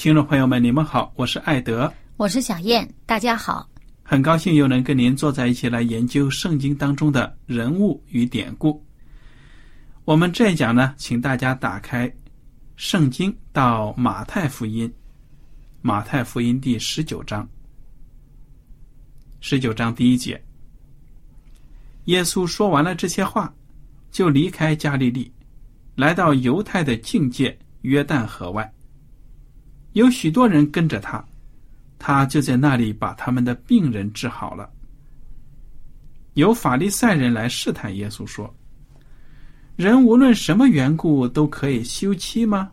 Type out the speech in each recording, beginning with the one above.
听众朋友们，你们好，我是艾德，我是小燕，大家好，很高兴又能跟您坐在一起来研究圣经当中的人物与典故。我们这一讲呢，请大家打开圣经到马太福音，马太福音第十九章，十九章第一节，耶稣说完了这些话，就离开加利利，来到犹太的境界约旦河外。有许多人跟着他，他就在那里把他们的病人治好了。有法利赛人来试探耶稣说：“人无论什么缘故都可以休妻吗？”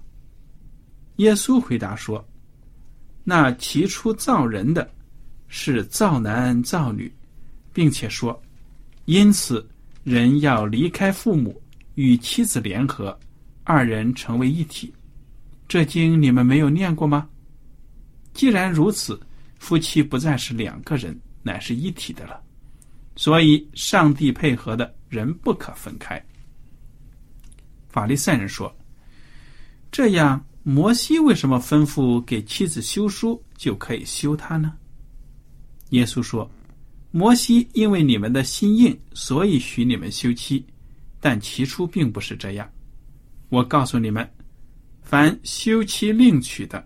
耶稣回答说：“那起初造人的，是造男造女，并且说，因此人要离开父母，与妻子联合，二人成为一体。”这经你们没有念过吗？既然如此，夫妻不再是两个人，乃是一体的了。所以，上帝配合的人不可分开。法利赛人说：“这样，摩西为什么吩咐给妻子休书就可以休她呢？”耶稣说：“摩西因为你们的心硬，所以许你们休妻，但起初并不是这样。我告诉你们。”凡休妻另娶的，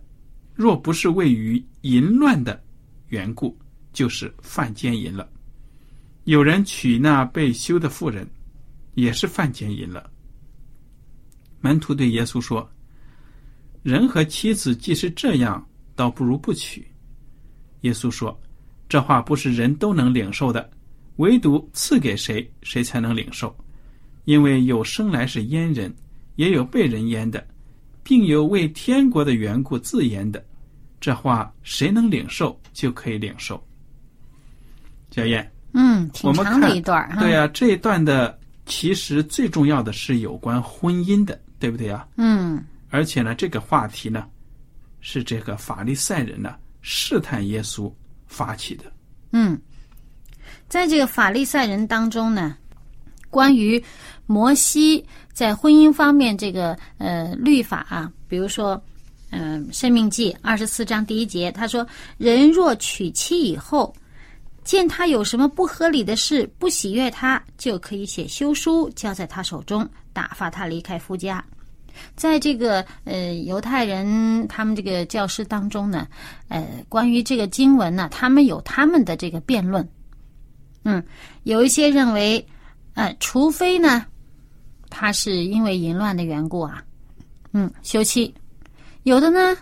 若不是位于淫乱的缘故，就是犯奸淫了。有人娶那被休的妇人，也是犯奸淫了。门徒对耶稣说：“人和妻子既是这样，倒不如不娶。”耶稣说：“这话不是人都能领受的，唯独赐给谁，谁才能领受。因为有生来是阉人，也有被人阉的。”并有为天国的缘故自言的，这话谁能领受就可以领受。小燕，嗯，挺长的一段对呀，这一段的其实最重要的是有关婚姻的，对不对啊？嗯，而且呢，这个话题呢，是这个法利赛人呢试探耶稣发起的。嗯，在这个法利赛人当中呢，关于摩西。在婚姻方面，这个呃律法啊，比如说，嗯，《生命记》二十四章第一节，他说：“人若娶妻以后，见他有什么不合理的事，不喜悦他，就可以写休书交在他手中，打发他离开夫家。”在这个呃犹太人他们这个教师当中呢，呃，关于这个经文呢，他们有他们的这个辩论。嗯，有一些认为，呃，除非呢。他是因为淫乱的缘故啊，嗯，休妻。有的呢，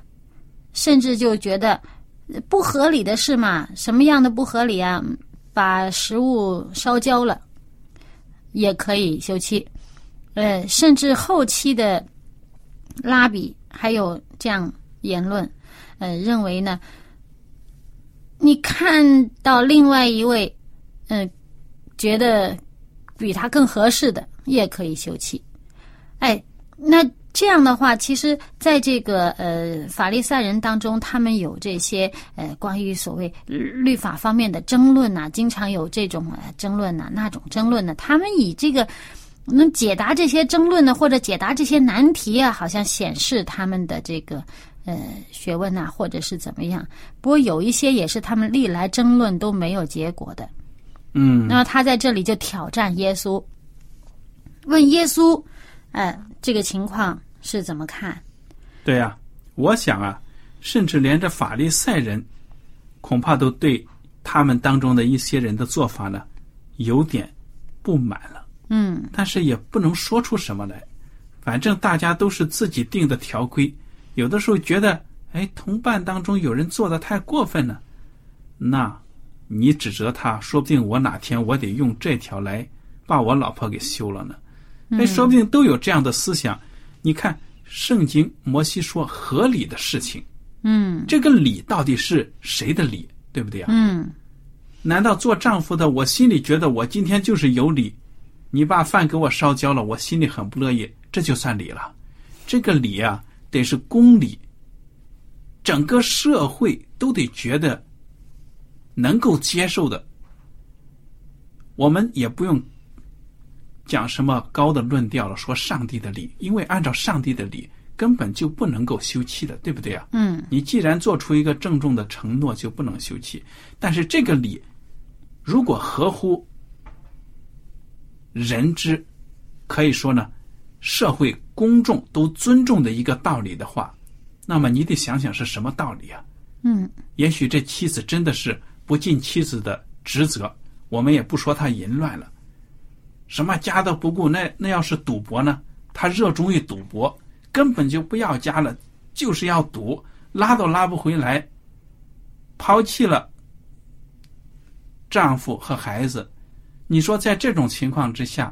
甚至就觉得不合理的事嘛，什么样的不合理啊？把食物烧焦了也可以休妻。呃，甚至后期的拉比还有这样言论，呃，认为呢，你看到另外一位，嗯，觉得比他更合适的，也可以休憩。哎，那这样的话，其实在这个呃法利赛人当中，他们有这些呃关于所谓律法方面的争论呐、经常有这种呃争论呐、那种争论呢，他们以这个能解答这些争论呢，或者解答这些难题啊，好像显示他们的这个呃学问呐、或者是怎么样。不过有一些也是他们历来争论都没有结果的。嗯，那么他在这里就挑战耶稣，问耶稣，呃，这个情况是怎么看？对呀、我想啊，甚至连这法利赛人，恐怕都对他们当中的一些人的做法呢，有点不满了。嗯但是也不能说出什么来，反正大家都是自己定的条规。有的时候觉得，哎，同伴当中有人做的太过分了，那你指责他，说不定我哪天我得用这条来把我老婆给休了呢。哎，说不定都有这样的思想。你看，圣经摩西说合理的事情，嗯这个理到底是谁的理，对不对啊？嗯难道做丈夫的，我心里觉得我今天就是有理，你把饭给我烧焦了，我心里很不乐意，这就算理了？这个理啊，得是公理，整个社会都得觉得能够接受的。我们也不用讲什么高的论调了，说上帝的理，因为按照上帝的理，根本就不能够休妻的，对不对啊？嗯你既然做出一个郑重的承诺，就不能休妻。但是这个理，如果合乎人之，可以说呢，社会公众都尊重的一个道理的话，那么你得想想是什么道理啊？嗯也许这妻子真的是不尽妻子的职责，我们也不说他淫乱了，什么家都不顾，那那要是赌博呢？他热衷于赌博，根本就不要家了，就是要赌，拉都拉不回来，抛弃了丈夫和孩子。你说在这种情况之下，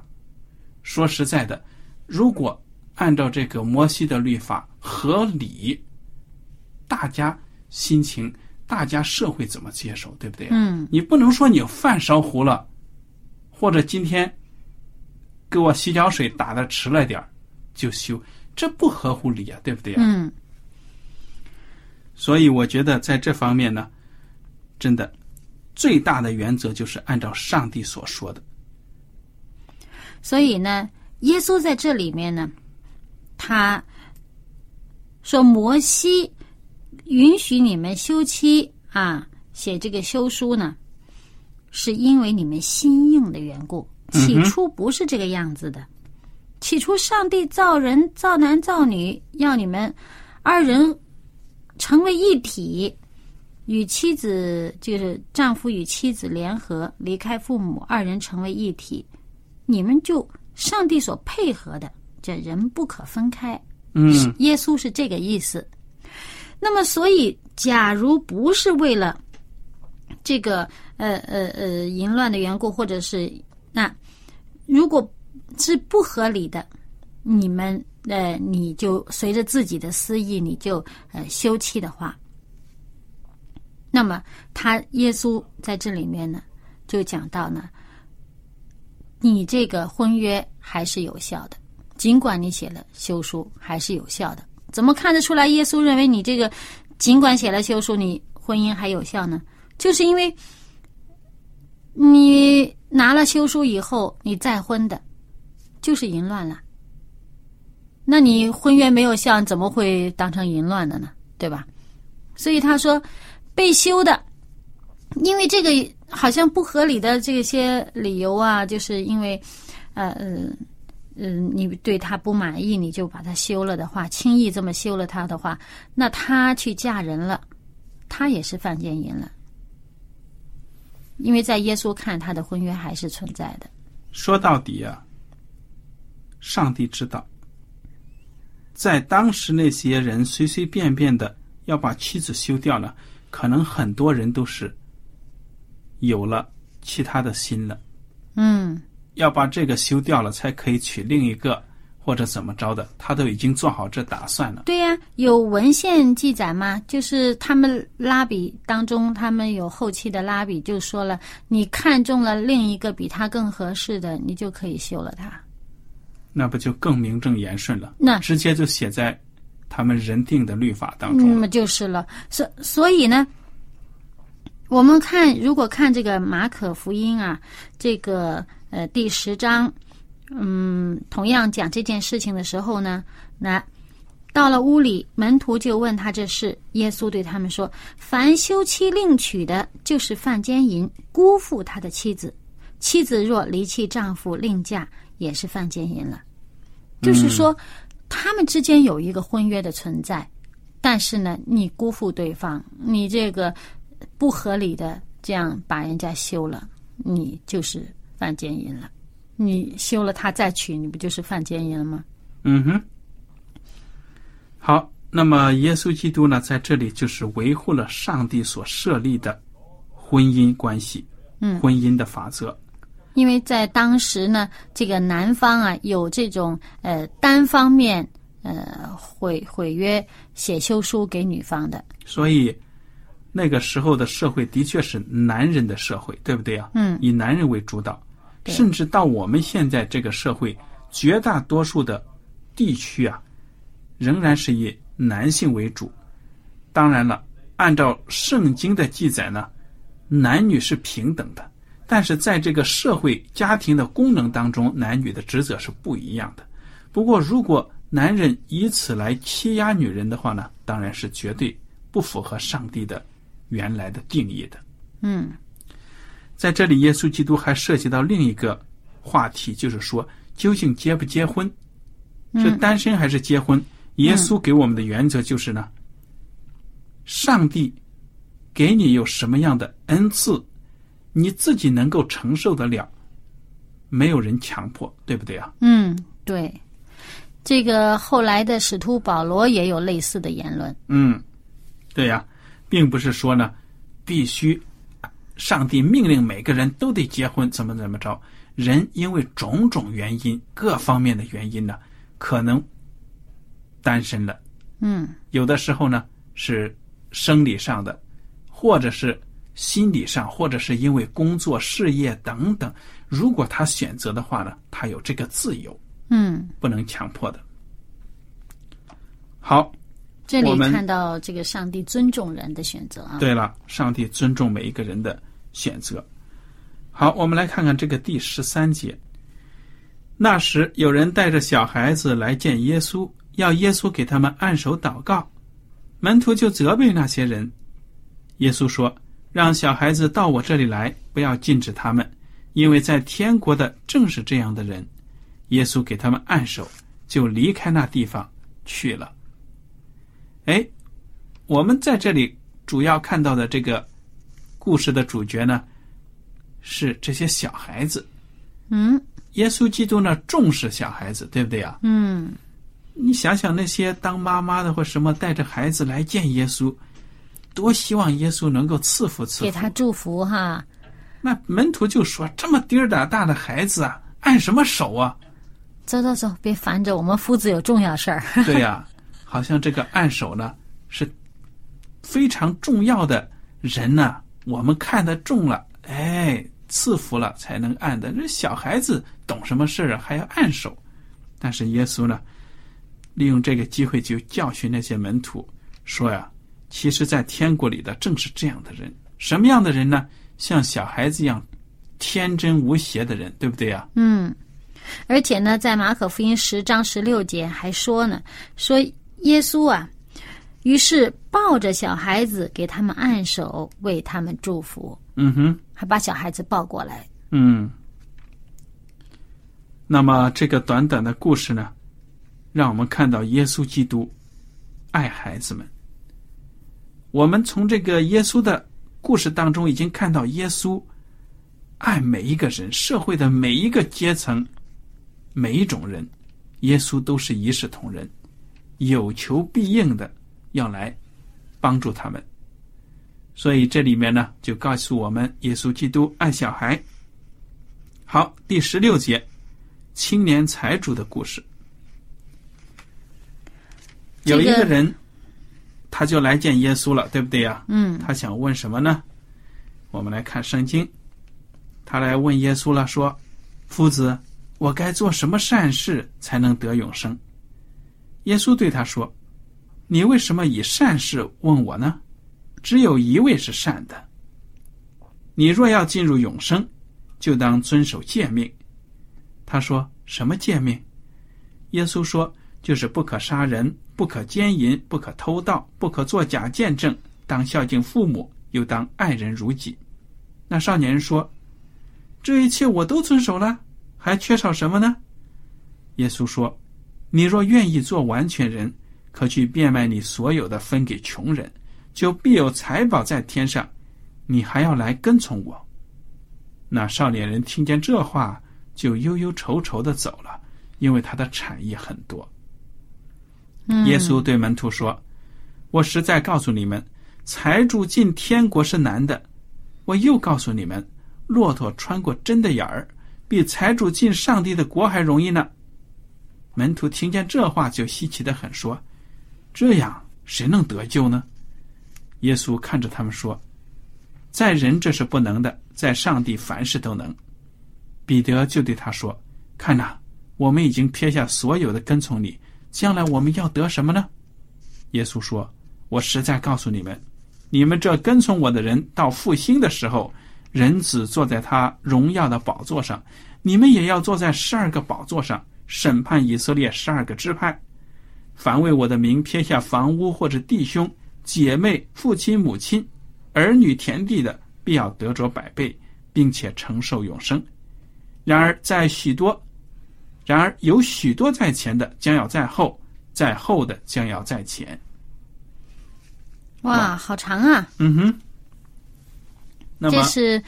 说实在的，如果按照这个摩西的律法合理，大家心情，大家社会怎么接受，对不对、啊？嗯你不能说你饭烧糊了，或者今天给我洗脚水打的迟了点儿就修，这不合乎理啊，对不对啊？嗯所以我觉得在这方面呢，真的最大的原则就是按照上帝所说的。所以呢，耶稣在这里面呢，他说摩西允许你们休妻啊，写这个休书呢，是因为你们心硬的缘故。起初不是这个样子的，起初上帝造人造男造女，要你们二人成为一体。与妻子就是丈夫与妻子联合，离开父母，二人成为一体。你们就上帝所配合的，这人不可分开。嗯耶稣是这个意思。那么，所以，假如不是为了这个呃呃呃淫乱的缘故，或者是那如果是不合理的，你们呃你就随着自己的私意，你就呃休妻的话，那么他耶稣在这里面呢，就讲到呢，你这个婚约还是有效的，尽管你写了休书，还是有效的。怎么看得出来耶稣认为你这个尽管写了休书，你婚姻还有效呢？就是因为你拿了休书以后，你再婚的，就是淫乱了。那你婚约没有效，怎么会当成淫乱的呢？对吧？所以他说，被休的，因为这个好像不合理的这些理由啊，就是因为，呃呃嗯，你对他不满意，你就把他休了的话，轻易这么休了他的话，那他去嫁人了，他也是犯奸淫了。因为在耶稣看，他的婚约还是存在的。说到底啊，上帝知道，在当时那些人随随便便的要把妻子休掉了，可能很多人都是有了其他的心了。嗯要把这个休掉了，才可以娶另一个，或者怎么着的，他都已经做好这打算了。对呀、有文献记载吗？就是他们拉比当中，他们有后期的拉比就说了，你看中了另一个比他更合适的，你就可以休了他。那不就更名正言顺了？那直接就写在他们人定的律法当中那。么就是了。所所以呢，我们看如果看这个马可福音啊，这个呃第十章，嗯，同样讲这件事情的时候呢，那到了屋里，门徒就问他这事。耶稣对他们说：“凡休妻另娶的，就是犯奸淫，辜负他的妻子；妻子若离弃丈夫另嫁，也是犯奸淫了。”就是说，他们之间有一个婚约的存在，但是呢，你辜负对方，你这个不合理的这样把人家休了，你就是犯奸淫了。你休了他再娶，你不就是犯奸淫了吗？嗯哼。好，那么耶稣基督呢，在这里就是维护了上帝所设立的婚姻关系，嗯婚姻的法则。因为在当时呢，这个男方啊有这种呃单方面呃毁毁约写休书给女方的，所以那个时候的社会的确是男人的社会，对不对啊？嗯，以男人为主导，对甚至到我们现在这个社会，绝大多数的地区啊，仍然是以男性为主。当然了，按照圣经的记载呢，男女是平等的，但是在这个社会家庭的功能当中，男女的职责是不一样的。不过，如果男人以此来欺压女人的话呢，当然是绝对不符合上帝的原来的定义的。嗯在这里，耶稣基督还涉及到另一个话题，就是说，究竟结不结婚，是单身还是结婚？耶稣给我们的原则就是呢，上帝给你有什么样的恩赐，你自己能够承受得了，没有人强迫，对不对啊？嗯，对。这个后来的使徒保罗也有类似的言论。嗯，对呀、并不是说呢，必须上帝命令每个人都得结婚，怎么怎么着。人因为种种原因、各方面的原因呢，可能单身了。嗯有的时候呢是生理上的，或者是心理上，或者是因为工作、事业等等。如果他选择的话呢，他有这个自由，嗯，不能强迫的。好，这里看到这个上帝尊重人的选择啊。对了，上帝尊重每一个人的选择。好，我们来看看这个第十三节。那时有人带着小孩子来见耶稣，要耶稣给他们按手祷告。门徒就责备那些人。耶稣说：“让小孩子到我这里来，不要禁止他们，因为在天国的正是这样的人。”耶稣给他们按手，就离开那地方去了。哎，我们在这里主要看到的这个故事的主角呢，是这些小孩子。嗯耶稣基督呢重视小孩子，对不对啊？嗯，你想想那些当妈妈的或什么带着孩子来见耶稣，多希望耶稣能够赐福赐福。给他祝福哈。那门徒就说：“这么丁儿胆大的孩子啊，按什么手啊走走走，别烦着，我们夫子有重要事儿。？”对呀、好像这个按手呢是非常重要的人呢、我们看得重了，哎，赐福了才能按的。这小孩子懂什么事儿啊，还要按手？但是耶稣呢，利用这个机会就教训那些门徒，说呀，其实，在天国里的正是这样的人。什么样的人呢？像小孩子一样天真无邪的人，对不对呀？嗯，而且呢，在马可福音十章十六节还说呢，说耶稣啊，于是抱着小孩子给他们按手，为他们祝福，嗯哼。还把小孩子抱过来。嗯，那么这个短短的故事呢，让我们看到耶稣基督爱孩子们。我们从这个耶稣的故事当中已经看到耶稣爱每一个人，社会的每一个阶层、每一种人，耶稣都是一视同仁，有求必应的要来帮助他们。所以这里面呢，就告诉我们，耶稣基督爱小孩。好，第十六节，青年财主的故事。有一这个个人，他就来见耶稣了，对不对呀？嗯他想问什么呢？我们来看圣经，他来问耶稣了，说：“夫子，我该做什么善事才能得永生？”耶稣对他说：“你为什么以善事问我呢？只有一位是善的。你若要进入永生，就当遵守诫命。”他说：“什么诫命？”耶稣说：“就是不可杀人，不可奸淫，不可偷盗，不可作假见证，当孝敬父母，又当爱人如己。”那少年人说：“这一切我都遵守了，还缺少什么呢？”耶稣说：“你若愿意做完全人，可去变卖你所有的，分给穷人，就必有财宝在天上。你还要来跟从我。”那少年人听见这话，就忧忧愁愁的走了，因为他的产业很多。嗯耶稣对门徒说：“我实在告诉你们，财主进天国是难的。我又告诉你们，骆驼穿过针的眼儿，比财主进上帝的国还容易呢。”门徒听见这话，就稀奇的很，说：“这样谁能得救呢？”耶稣看着他们说：“在人这是不能的，在上帝凡事都能。”彼得就对他说：“看呐、我们已经撇下所有的跟从你，将来我们要得什么呢？”耶稣说：“我实在告诉你们，你们这跟从我的人，到复兴的时候，人子坐在他荣耀的宝座上，你们也要坐在十二个宝座上，审判以色列十二个支派。凡为我的名撇下房屋或者弟兄、姐妹、父亲、母亲、儿女、田地的，必要得着百倍，并且承受永生。然而，在许多，然而有许多在前的，将要在后；在后的，将要在前。哇，好长啊！嗯哼。那么，这是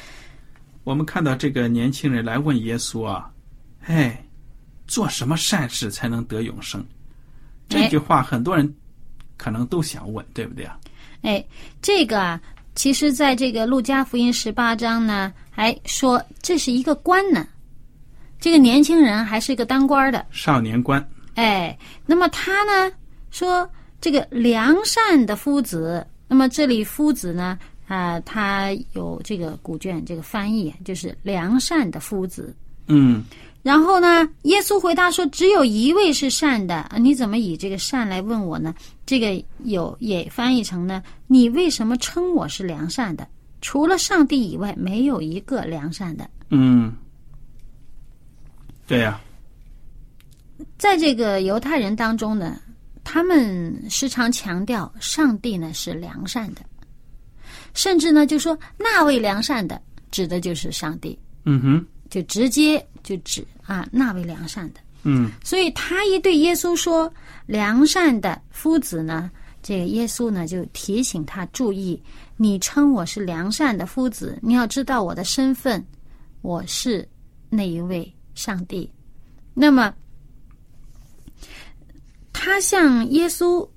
我们看到这个年轻人来问耶稣啊，哎，做什么善事才能得永生？这句话很多人可能都想问，对不对啊？哎，这个啊，其实在这个路加福音十八章呢，还说这是一个官呢。这个年轻人还是一个当官的，少年官，哎，那么他呢说这个良善的夫子，那么这里夫子呢，啊、他有这个古卷这个翻译，就是良善的夫子。嗯然后呢，耶稣回答说：“只有一位是善的，啊你怎么以这个善来问我呢？”这个有也翻译成呢：“你为什么称我是良善的？除了上帝以外，没有一个良善的。嗯，对呀、”在这个犹太人当中呢，他们时常强调上帝呢是良善的，甚至呢就说那位良善的指的就是上帝，嗯哼，就直接就指啊那位良善的。嗯所以他一对耶稣说良善的夫子呢，这个耶稣呢就提醒他注意，你称我是良善的夫子，你要知道我的身份，我是那一位上帝。那么他向耶稣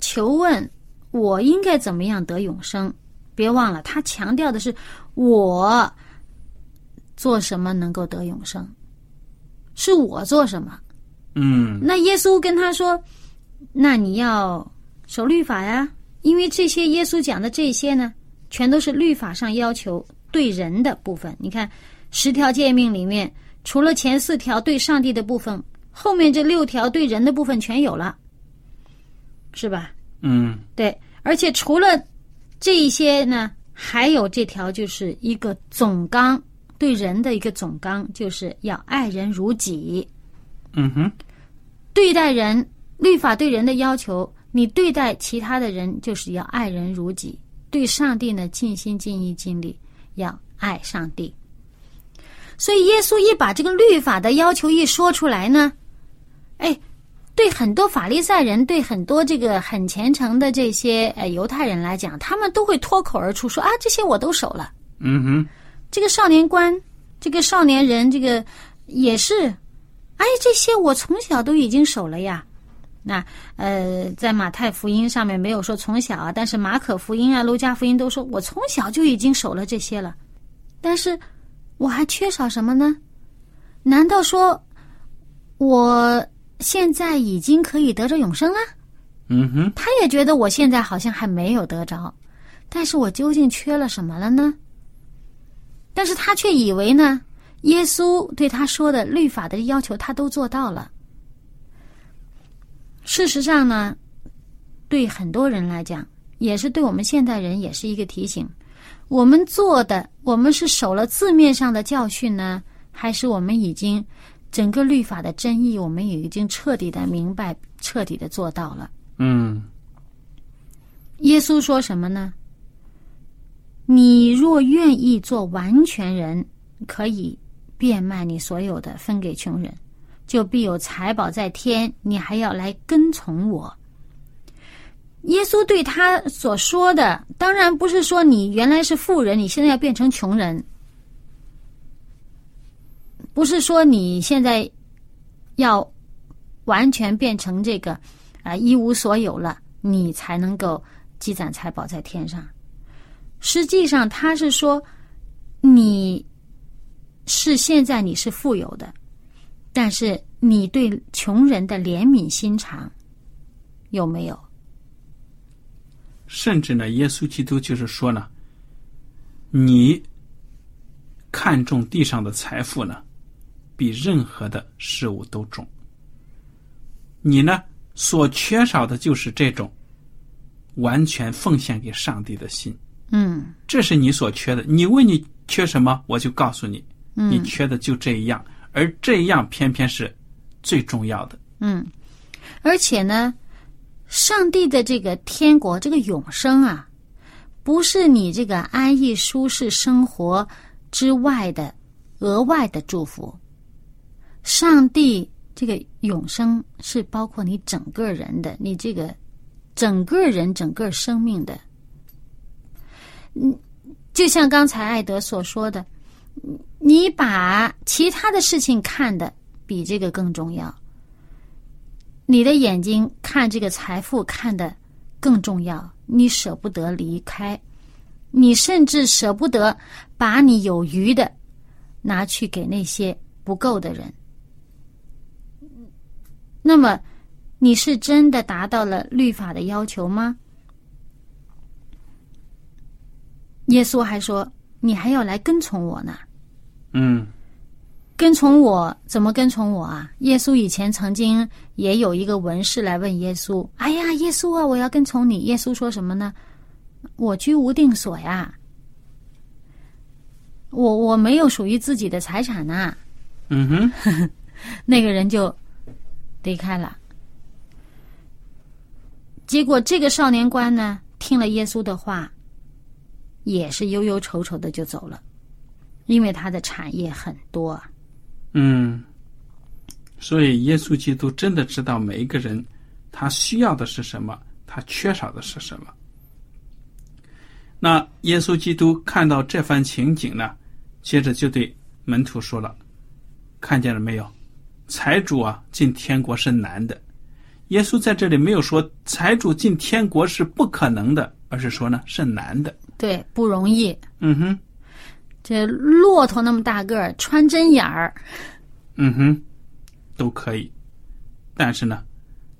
求问，我应该怎么样得永生？别忘了，他强调的是我做什么能够得永生。是我做什么？嗯那耶稣跟他说：“那你要守律法呀，因为这些耶稣讲的这些呢，全都是律法上要求对人的部分。你看十条诫命里面，除了前四条对上帝的部分，后面这六条对人的部分全有了，是吧？嗯对，而且除了这一些呢，还有这条就是一个总纲，对人的一个总纲，就是要爱人如己。嗯哼，对待人，律法对人的要求，你对待其他的人就是要爱人如己；对上帝呢，尽心尽意尽力要爱上帝。所以耶稣一把这个律法的要求一说出来呢，哎，对很多法利赛人，对很多这个很虔诚的这些呃犹太人来讲，他们都会脱口而出说啊，这些我都守了。嗯哼，这个少年官，这个少年人，这个也是，哎，这些我从小都已经守了呀。那呃，在马太福音上面没有说从小啊，但是马可福音啊、路加福音都说我从小就已经守了这些了。但是我还缺少什么呢？难道说我现在已经可以得着永生了？嗯哼，他也觉得我现在好像还没有得着，但是我究竟缺了什么了呢？但是他却以为呢，耶稣对他说的律法的要求他都做到了。事实上呢，对很多人来讲，也是对我们现代人也是一个提醒：我们做的，我们是守了字面上的教训呢，还是我们已经整个律法的真意，我们也已经彻底的明白，彻底的做到了？嗯耶稣说什么呢？你若愿意做完全人，可以变卖你所有的，分给穷人，就必有财宝在天。你还要来跟从我。耶稣对他所说的，当然不是说你原来是富人，你现在要变成穷人，不是说你现在要完全变成这个啊、一无所有了，你才能够积攒财宝在天上。实际上，他是说，你是现在你是富有的，但是你对穷人的怜悯心肠有没有？甚至呢，耶稣基督就是说呢，你看重地上的财富呢，比任何的事物都重。你呢，所缺少的就是这种完全奉献给上帝的心，嗯这是你所缺的。你问你缺什么，我就告诉你，你嗯缺的就这一样，而这一样偏偏是最重要的。嗯，而且呢，上帝的这个天国，这个永生啊，不是你这个安逸舒适生活之外的额外的祝福。上帝这个永生是包括你整个人的，你这个整个人整个生命的。嗯，就像刚才艾德所说的，你把其他的事情看的比这个更重要。你的眼睛看这个财富看的更重要，你舍不得离开，你甚至舍不得把你有余的拿去给那些不够的人。那么，你是真的达到了律法的要求吗？耶稣还说：“你还要来跟从我呢。”嗯跟从我怎么跟从我啊？耶稣以前曾经也有一个文士来问耶稣：“哎呀，耶稣啊，我要跟从你。”耶稣说什么呢？我居无定所呀，我我没有属于自己的财产呐、嗯哼，那个人就离开了。结果这个少年官呢，听了耶稣的话，也是忧忧愁愁的就走了，因为他的产业很多。嗯，所以耶稣基督真的知道每一个人他需要的是什么，他缺少的是什么。那耶稣基督看到这番情景呢，接着就对门徒说了：“看见了没有？财主啊，进天国是难的。”耶稣在这里没有说财主进天国是不可能的，而是说呢是难的。对，不容易。嗯哼，这骆驼那么大个儿，穿针眼儿，嗯哼，都可以。但是呢，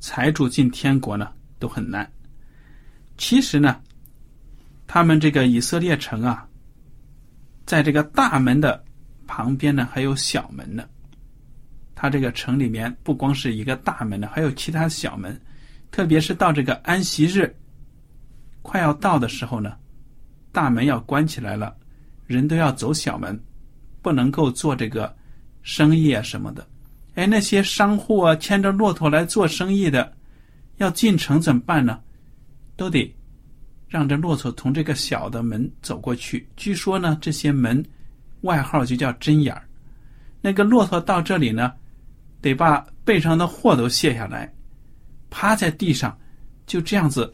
财主进天国呢都很难。其实呢，他们这个以色列城啊，在这个大门的旁边呢还有小门呢。它这个城里面不光是一个大门呢，还有其他小门。特别是到这个安息日快要到的时候呢，大门要关起来了，人都要走小门，不能够做这个生意啊什么的。哎，那些商户啊，牵着骆驼来做生意的，要进城怎么办呢？都得让这骆驼从这个小的门走过去。据说呢，这些门外号就叫针眼儿。那个骆驼到这里呢，得把背上的货都卸下来，趴在地上，就这样子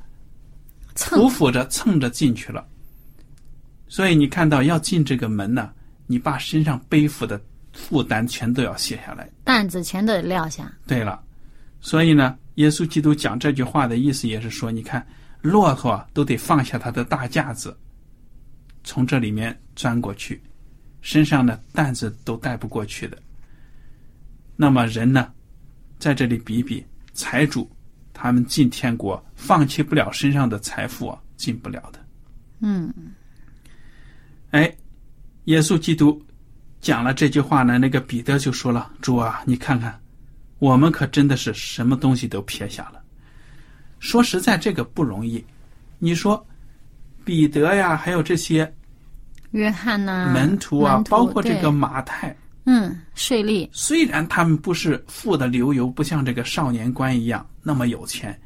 匍匐着蹭着进去了。所以你看到要进这个门呢，你把身上背负的负担全都要卸下来。担子全都得撂下。对了，所以呢，耶稣基督讲这句话的意思也是说，你看，骆驼都得放下它的大架子，从这里面钻过去，身上的担子都带不过去的。那么人呢，在这里比比，财主他们进天国放弃不了身上的财富啊，进不了的。嗯，哎，耶稣基督讲了这句话呢，那个彼得就说了：“主啊，你看看，我们可真的是什么东西都撇下了。说实在，这个不容易。你说彼得呀，还有这些约翰呐、门徒啊，门包括这个马太，嗯，税吏，虽然他们不是富的流油，不像这个少年官一样那么有钱，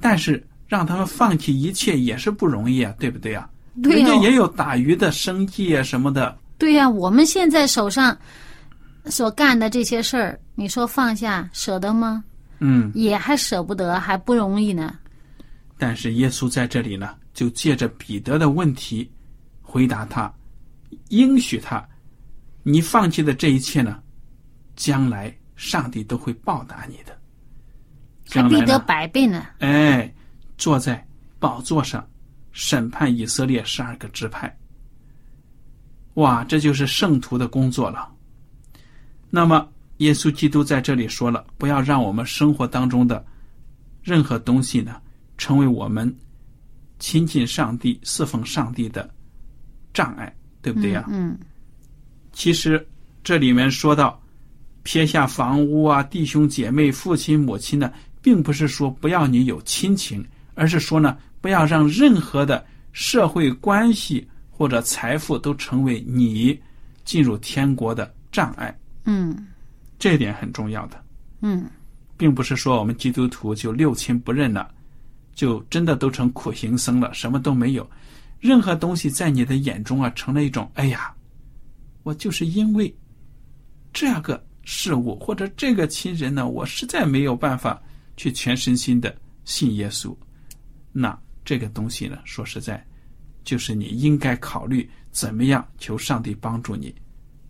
但是让他们放弃一切也是不容易啊，对不对啊？对呀人家也有打鱼的生计啊什么的，对呀、我们现在手上所干的这些事儿，你说放下舍得吗？嗯。也还舍不得，还不容易呢。但是耶稣在这里呢，就借着彼得的问题回答他，应许他，你放弃的这一切呢，将来上帝都会报答你的。还必得百倍呢。哎，坐在宝座上审判以色列十二个支派。哇，这就是圣徒的工作了。那么，耶稣基督在这里说了，不要让我们生活当中的任何东西呢，成为我们亲近上帝、侍奉上帝的障碍，对不对呀、嗯，其实这里面说到撇下房屋啊、弟兄姐妹、父亲母亲呢，并不是说不要你有亲情，而是说呢，不要让任何的社会关系或者财富都成为你进入天国的障碍。嗯这一点很重要的，嗯并不是说我们基督徒就六亲不认了，就真的都成苦行僧了，什么都没有。任何东西在你的眼中啊，成了一种哎呀，我就是因为这个事物或者这个亲人呢，我实在没有办法去全身心的信耶稣。那这个东西呢，说实在，就是你应该考虑怎么样求上帝帮助你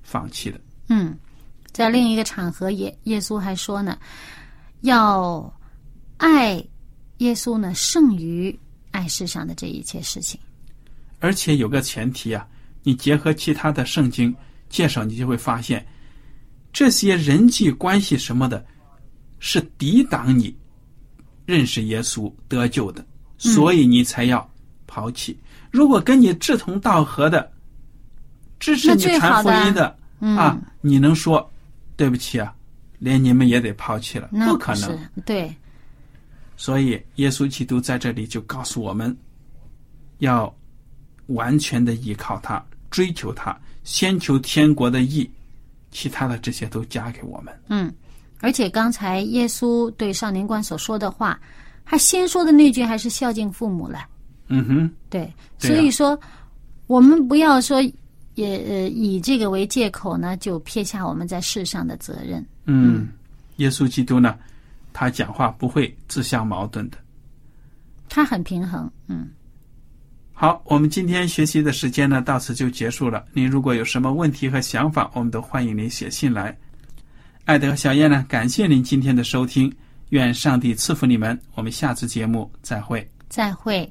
放弃的。嗯，在另一个场合也，耶稣还说呢，要爱耶稣呢胜于爱世上的这一切事情。而且有个前提啊，你结合其他的圣经介绍，你就会发现，这些人际关系什么的，是抵挡你认识耶稣得救的，所以你才要抛弃。如果跟你志同道合的，支持你传福音的嗯啊，你能说对不起啊？连你们也得抛弃了，不可能。对，所以，耶稣基督在这里就告诉我们，要完全的依靠他，追求他，先求天国的义，其他的这些都加给我们。嗯，而且刚才耶稣对少年官所说的话，他先说的那句还是孝敬父母了。嗯哼，对，对啊所以说我们不要说也呃以这个为借口呢，就撇下我们在世上的责任。嗯，耶稣基督呢，他讲话不会自相矛盾的。他很平衡，嗯，好，我们今天学习的时间呢，到此就结束了。您如果有什么问题和想法，我们都欢迎您写信来。艾德和小燕呢，感谢您今天的收听，愿上帝赐福你们。我们下次节目再会。再会。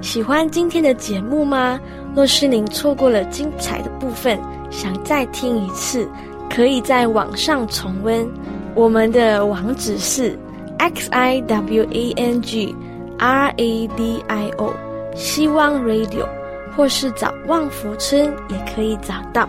喜欢今天的节目吗？若是您错过了精彩的部分，想再听一次，可以在网上重温。我们的网址是 x i w a n g r a d i o 希望 Radio，或是找旺福村也可以找到。